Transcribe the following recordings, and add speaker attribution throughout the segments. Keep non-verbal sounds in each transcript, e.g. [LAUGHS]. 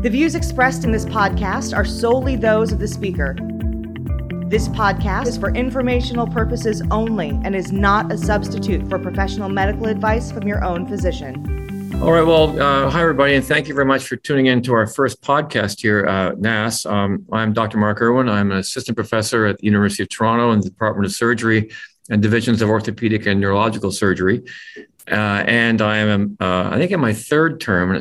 Speaker 1: The views expressed in this podcast are solely those of the speaker. This podcast is for informational purposes only and is not a substitute for professional medical advice from your own physician.
Speaker 2: All right. Well, uh, hi, everybody, and thank you very much for tuning in to our first podcast here at NASS. Um, I'm Dr. Mark Erwin. I'm an assistant professor at the University of Toronto in the Department of Surgery and Divisions of Orthopedic and Neurological Surgery. Uh, and I am, uh, I think, in my third term on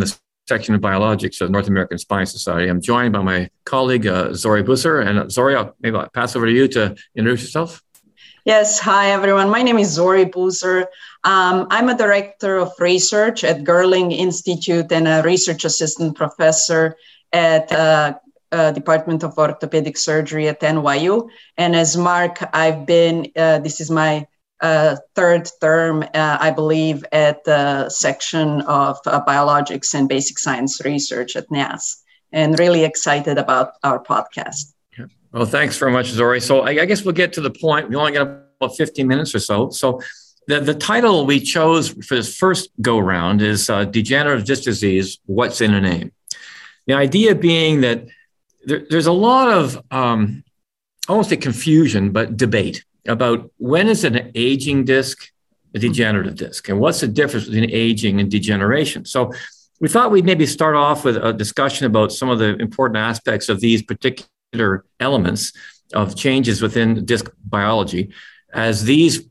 Speaker 2: the section of biologics of North American Spine Society. I'm joined by my colleague uh, Zori Buser, and uh, Zori, I'll, maybe I'll pass over to you to introduce yourself.
Speaker 3: Yes, hi everyone. My name is Zori Buser. Um, I'm a director of research at Gerling Institute and a research assistant professor at uh, uh, Department of Orthopedic Surgery at NYU. And as Mark, I've been, uh, this is my third term, uh, I believe, at the section of uh, biologics and basic science research at NASS, and really excited about our podcast.
Speaker 2: Well, thanks very much, Zori. So I, I guess we'll get to the point. We only got about 15 minutes or so. So the, the title we chose for this first go round is uh, Degenerative Disc Disease What's in a Name? The idea being that there, there's a lot of, um, I won't say confusion, but debate about when is an aging disc a degenerative disc and what's the difference between aging and degeneration. So we thought we'd maybe start off with a discussion about some of the important aspects of these particular elements of changes within disc biology as these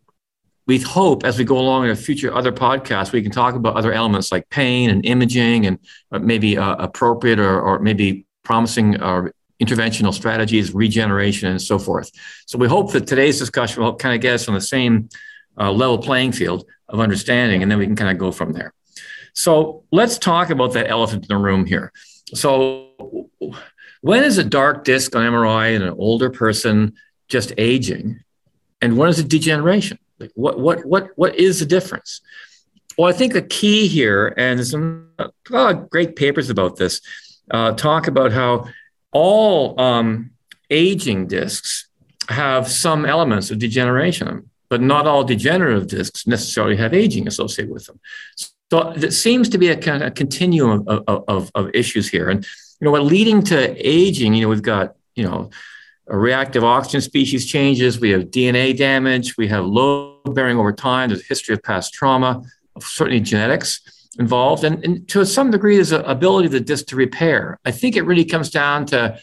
Speaker 2: we hope as we go along in a future other podcasts we can talk about other elements like pain and imaging and uh, maybe uh, appropriate or, or maybe promising uh, interventional strategies, regeneration, and so forth. So we hope that today's discussion will kind of get us on the same uh, level playing field of understanding, and then we can kind of go from there. So let's talk about that elephant in the room here. So when is a dark disc on MRI in an older person just aging, and when is it degeneration? Like what what what what is the difference? Well, I think the key here, and some uh, great papers about this, uh, talk about how all um, aging discs have some elements of degeneration, but not all degenerative discs necessarily have aging associated with them. So it seems to be a kind of continuum of, of, of issues here. And, you know, what leading to aging, you know, we've got, you know, reactive oxygen species changes, we have DNA damage, we have load bearing over time, there's a history of past trauma, certainly genetics involved. And, and to some degree, there's an ability of the disc to repair. I think it really comes down to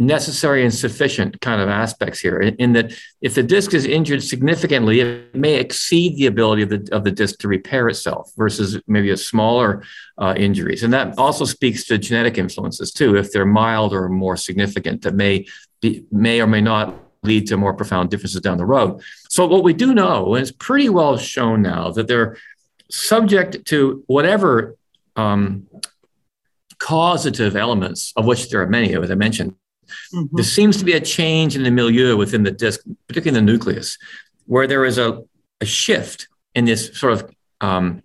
Speaker 2: necessary and sufficient kind of aspects here in, in, that if the disc is injured significantly it may exceed the ability of the, of the disc to repair itself versus maybe a smaller uh, injuries and that also speaks to genetic influences too if they're mild or more significant that may be, may or may not lead to more profound differences down the road so what we do know and it's pretty well shown now that there subject to whatever um, causative elements, of which there are many, as I mentioned, mm-hmm. there seems to be a change in the milieu within the disk, particularly in the nucleus, where there is a, a shift in this sort of um,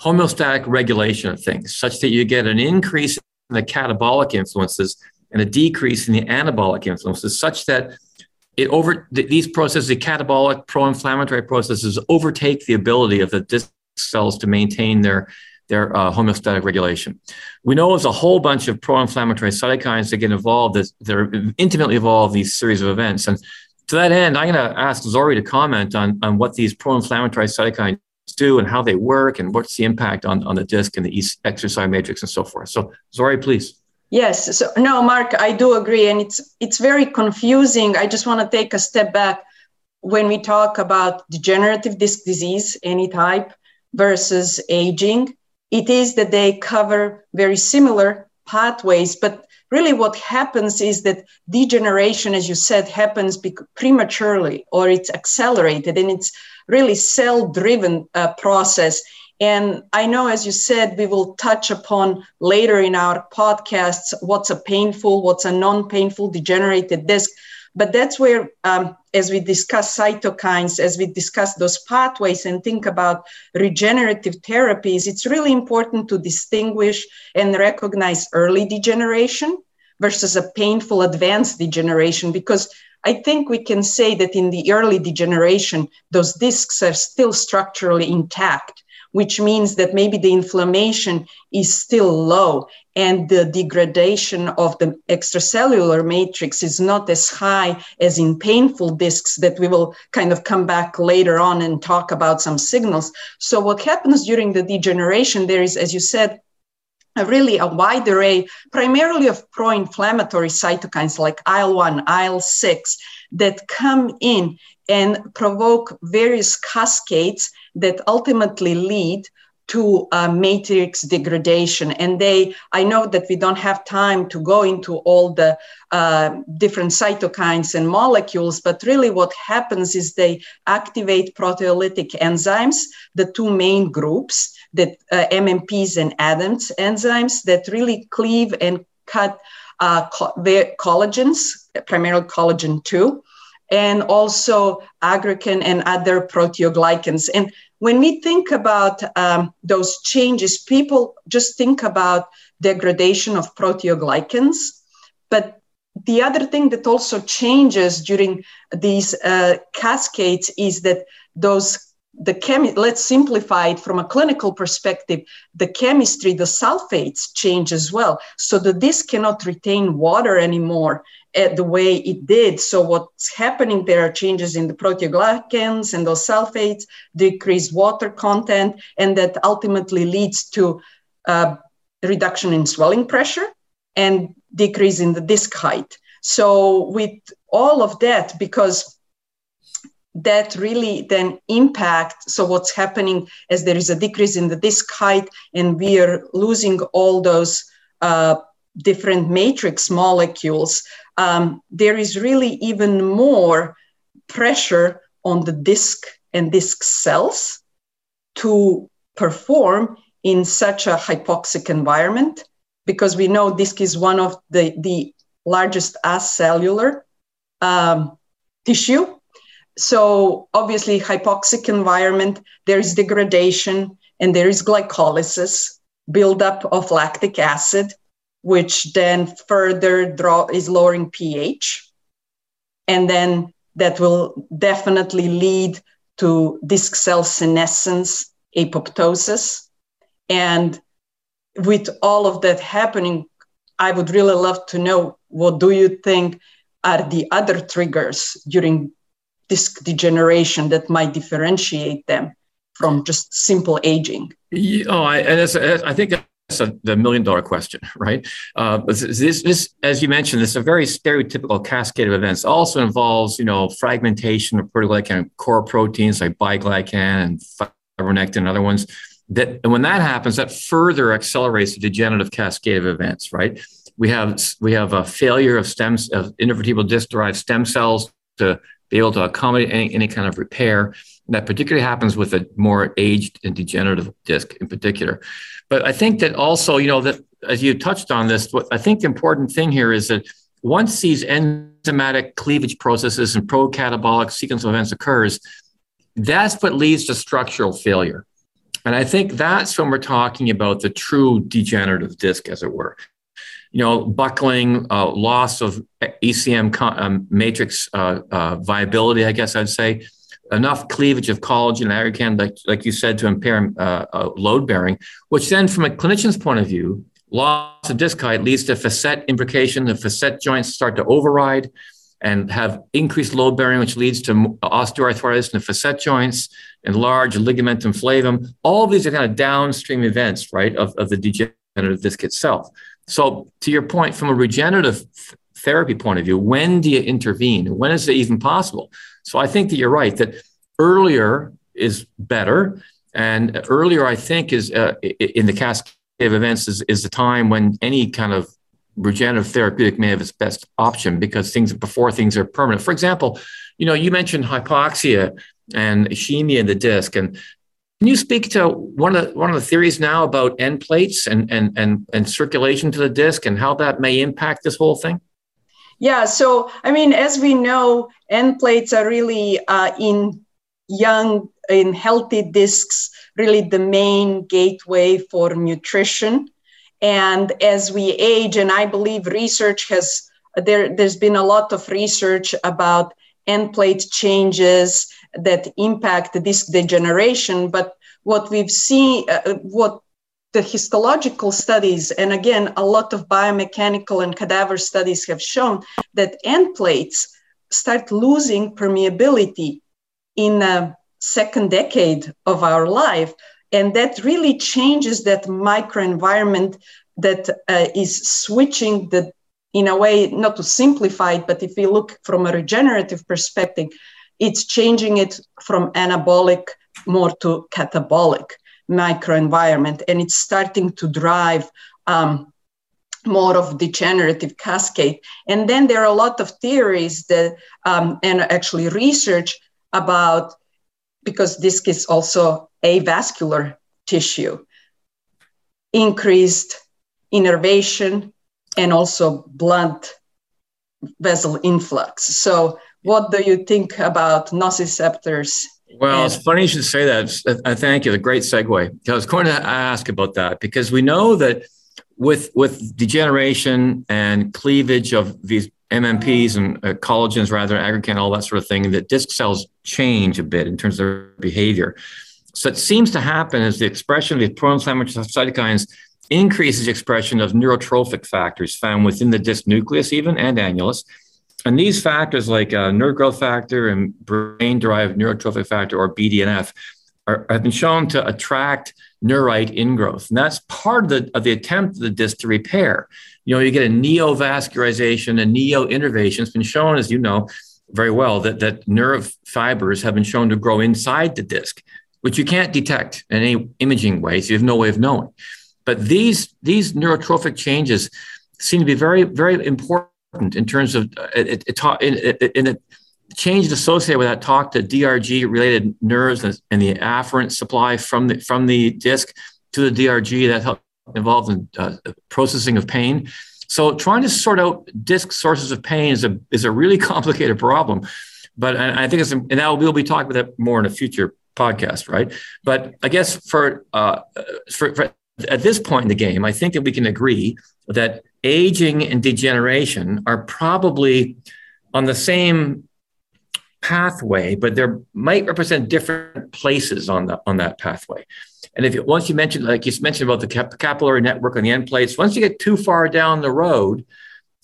Speaker 2: homeostatic regulation of things, such that you get an increase in the catabolic influences and a decrease in the anabolic influences, such that it over these processes, the catabolic pro-inflammatory processes, overtake the ability of the disc cells to maintain their their uh, homeostatic regulation. We know there's a whole bunch of pro-inflammatory cytokines that get involved that, are intimately involved in these series of events. And to that end, I'm going to ask Zori to comment on, on what these pro-inflammatory cytokines do and how they work and what's the impact on, on the disc and the exercise matrix and so forth. So Zori, please.
Speaker 3: Yes. So no, Mark, I do agree. And it's it's very confusing. I just want to take a step back when we talk about degenerative disc disease, any type versus aging, it is that they cover very similar pathways, but really what happens is that degeneration, as you said, happens prematurely or it's accelerated and it's really cell driven uh, process. And I know, as you said, we will touch upon later in our podcasts what's a painful, what's a non painful degenerated disc. But that's where, um, as we discuss cytokines, as we discuss those pathways and think about regenerative therapies, it's really important to distinguish and recognize early degeneration versus a painful advanced degeneration because I think we can say that in the early degeneration, those discs are still structurally intact. Which means that maybe the inflammation is still low and the degradation of the extracellular matrix is not as high as in painful discs that we will kind of come back later on and talk about some signals. So what happens during the degeneration, there is, as you said, a really a wide array, primarily of pro-inflammatory cytokines like IL-1, IL-6, that come in and provoke various cascades that ultimately lead to uh, matrix degradation. And they, I know that we don't have time to go into all the uh, different cytokines and molecules, but really what happens is they activate proteolytic enzymes, the two main groups that uh, MMPs and adams enzymes that really cleave and cut uh, co- collagens, primarily collagen 2, and also aggrecan and other proteoglycans. And when we think about um, those changes, people just think about degradation of proteoglycans. But the other thing that also changes during these uh, cascades is that those the chemi- let's simplify it from a clinical perspective the chemistry the sulfates change as well. So the disc cannot retain water anymore uh, the way it did. So what's happening there are changes in the proteoglycans and those sulfates decreased water content and that ultimately leads to uh, reduction in swelling pressure and decrease in the disc height. So with all of that because that really then impact so what's happening as there is a decrease in the disc height and we are losing all those uh, different matrix molecules um, there is really even more pressure on the disc and disc cells to perform in such a hypoxic environment because we know disc is one of the, the largest acellular um, tissue so obviously hypoxic environment, there is degradation and there is glycolysis, buildup of lactic acid, which then further draw is lowering pH. And then that will definitely lead to disc cell senescence, apoptosis. And with all of that happening, I would really love to know what do you think are the other triggers during disc degeneration that might differentiate them from just simple aging?
Speaker 2: Oh, I, and I think that's a, the million dollar question, [LAUGHS] right? Uh, this, this, as you mentioned, this is a very stereotypical cascade of events. Also involves, you know, fragmentation of proteoglycan core proteins like biglycan and fibronectin and other ones. That and when that happens, that further accelerates the degenerative cascade of events, right? We have we have a failure of stems of intervertebral disc derived stem cells to be able to accommodate any, any kind of repair. And that particularly happens with a more aged and degenerative disc in particular. But I think that also, you know, that as you touched on this, what I think the important thing here is that once these enzymatic cleavage processes and pro-catabolic sequence of events occurs, that's what leads to structural failure. And I think that's when we're talking about the true degenerative disc, as it were you know, buckling, uh, loss of ECM um, matrix uh, uh, viability, I guess I'd say, enough cleavage of collagen and aggrecan, like, like you said, to impair uh, uh, load bearing, which then, from a clinician's point of view, loss of disc height leads to facet imbrication. The facet joints start to override and have increased load bearing, which leads to osteoarthritis in the facet joints, enlarged ligamentum flavum. All these are kind of downstream events, right, of, of the degenerative disc itself. So, to your point, from a regenerative therapy point of view, when do you intervene? When is it even possible? So, I think that you're right that earlier is better. And earlier, I think, is uh, in the cascade of events, is, is the time when any kind of regenerative therapeutic may have its best option because things before things are permanent. For example, you know, you mentioned hypoxia and ischemia in the disc, and can you speak to one of the, one of the theories now about end plates and, and, and, and circulation to the disc and how that may impact this whole thing?
Speaker 3: Yeah, so I mean, as we know, end plates are really uh, in young, in healthy discs, really the main gateway for nutrition. And as we age, and I believe research has there, there's been a lot of research about end plate changes that impact disc degeneration. But what we've seen, uh, what the histological studies, and again, a lot of biomechanical and cadaver studies have shown that end plates start losing permeability in the second decade of our life. And that really changes that microenvironment that uh, is switching the, in a way, not to simplify it, but if we look from a regenerative perspective, it's changing it from anabolic more to catabolic microenvironment. And it's starting to drive um, more of degenerative cascade. And then there are a lot of theories that, um, and actually research about, because disc is also avascular tissue, increased innervation and also blood vessel influx. So, what do you think about nociceptors?
Speaker 2: Well, and- it's funny you should say that. I thank you. A great segue. I was going to ask about that because we know that with with degeneration and cleavage of these MMPs and uh, collagens, rather aggrecan, all that sort of thing, that disc cells change a bit in terms of their behavior. So it seems to happen as the expression of these pro-inflammatory cytokines increases the expression of neurotrophic factors found within the disc nucleus, even and annulus. And these factors, like uh, nerve growth factor and brain-derived neurotrophic factor, or BDNF, are, have been shown to attract neurite ingrowth. And that's part of the, of the attempt of the disc to repair. You know, you get a neovascularization, a neo-innervation. It's been shown, as you know very well, that, that nerve fibers have been shown to grow inside the disc, which you can't detect in any imaging way. So you have no way of knowing. But these, these neurotrophic changes seem to be very, very important in terms of uh, it, it, it, in, it change associated with that talk to DRG related nerves and the afferent supply from the from the disc to the DRG that help involved in uh, processing of pain. So trying to sort out disc sources of pain is a is a really [LAUGHS] complicated problem. But I think it's and that we'll be talking about that more in a future podcast, right? But I guess for uh, for, for at this point in the game, I think that we can agree that aging and degeneration are probably on the same pathway, but there might represent different places on the on that pathway. And if you, once you mentioned, like you mentioned about the cap- capillary network on the end plates, once you get too far down the road,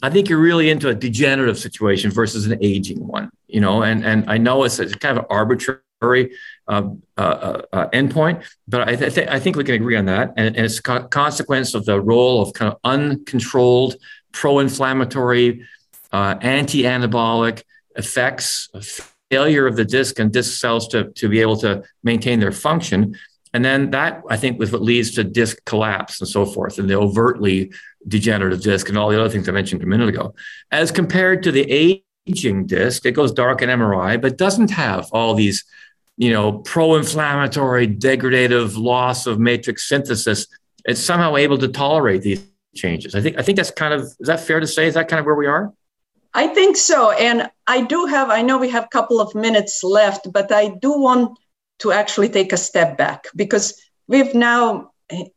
Speaker 2: I think you're really into a degenerative situation versus an aging one. You know, and and I know it's, a kind of an arbitrary uh, uh, uh, uh, endpoint, but I, th- I think we can agree on that. And, and it's a co- consequence of the role of kind of uncontrolled pro-inflammatory, uh, anti-anabolic effects, failure of the disc and disc cells to, to be able to maintain their function. And then that, I think, was what leads to disc collapse and so forth, and the overtly degenerative disc and all the other things I mentioned a minute ago. As compared to the aging disc, it goes dark in MRI, but doesn't have all these, you know, pro-inflammatory, degradative loss of matrix synthesis. It's somehow able to tolerate these changes. I think I think that's kind of is that fair to say? Is that kind of where we are?
Speaker 3: I think so. And I do have, I know we have a couple of minutes left, but I do want to actually take a step back because we've now,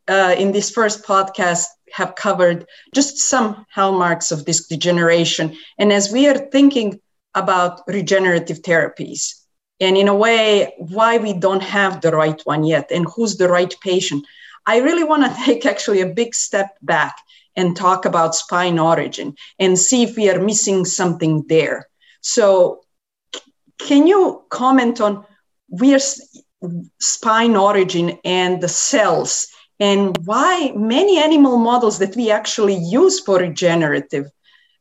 Speaker 3: uh, in this first podcast, have covered just some hallmarks of this degeneration. And as we are thinking about regenerative therapies, and in a way, why we don't have the right one yet and who's the right patient, I really want to [LAUGHS] take actually a big step back and talk about spine origin and see if we are missing something there. So, can you comment on where spine origin and the cells and why many animal models that we actually use for regenerative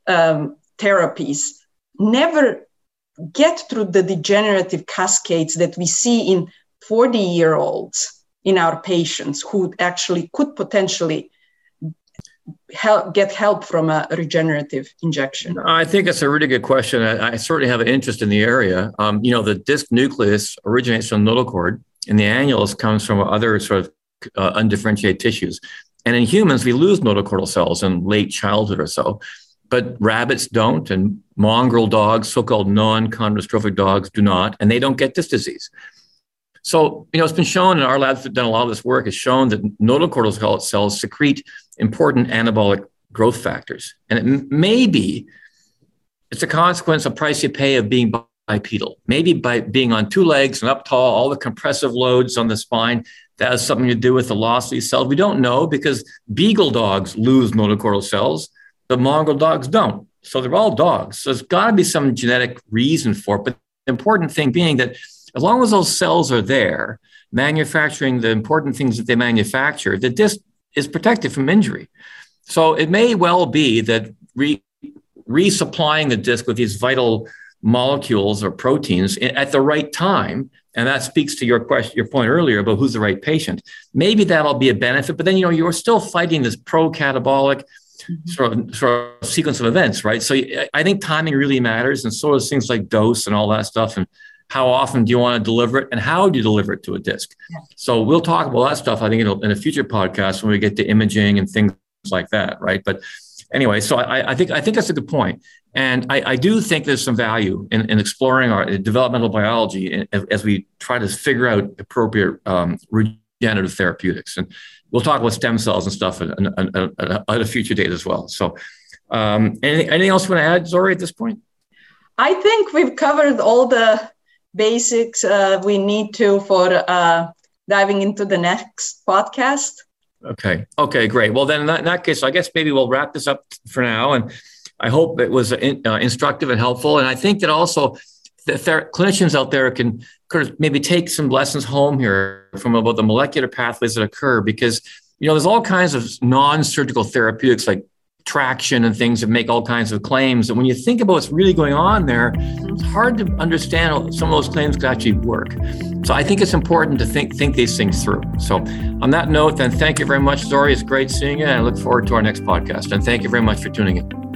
Speaker 3: um, therapies never get through the degenerative cascades that we see in 40 year olds in our patients who actually could potentially help get help from a regenerative injection?
Speaker 2: I think it's a really good question. I, I certainly have an interest in the area. Um, you know, the disc nucleus originates from the notochord, and the annulus comes from other sort of uh, undifferentiated tissues. And in humans, we lose notochordal cells in late childhood or so, but rabbits don't, and mongrel dogs, so-called non-chondrodystrophic dogs, do not, and they don't get this disease. So, you know, it's been shown, and our labs have done a lot of this work, has shown that notochordal cells secrete important anabolic growth factors. And it may be it's a consequence of price you pay of being bipedal. Maybe by being on two legs and up tall, all the compressive loads on the spine that has something to do with the loss of these cells. We don't know because beagle dogs lose notochordal cells, but mongrel dogs don't. So they're all dogs. So there's got to be some genetic reason for it. But the important thing being that as long as those cells are there, manufacturing the important things that they manufacture, the disc is protected from injury. So it may well be that re- resupplying the disc with these vital molecules or proteins at the right time and that speaks to your question your point earlier about who's the right patient maybe that'll be a benefit but then you know you're still fighting this pro catabolic mm-hmm. sort of, sort of sequence of events right so i think timing really matters and so does things like dose and all that stuff and how often do you want to deliver it and how do you deliver it to a disc yeah. so we'll talk about that stuff i think in a future podcast when we get to imaging and things like that right but anyway so I, I think i think that's a good point and I, I, do think there's some value in, in exploring our developmental biology as we try to figure out appropriate um, regenerative therapeutics. And we'll talk about stem cells and stuff at, at, at a future date as well. So, um, anything, anything else you want to add, Zori, at this point?
Speaker 3: I think we've covered all the basics uh, we need to for uh, diving into the next podcast.
Speaker 2: Okay. Okay, great. Well, then in that, in that case, I guess maybe we'll wrap this up for now. And I hope it was in, uh, instructive and helpful. And I think that also the ther- clinicians out there can kind of maybe take some lessons home here from about the molecular pathways that occur because you know there's all kinds of non-surgical therapeutics like traction and things that make all kinds of claims. And when you think about what's really going on there, it's hard to understand how some of those claims could actually work. So I think it's important to think think these things through. So on that note, then thank you very much, Zori. It's great seeing you, and I look forward to our next podcast. And thank you very much for tuning in.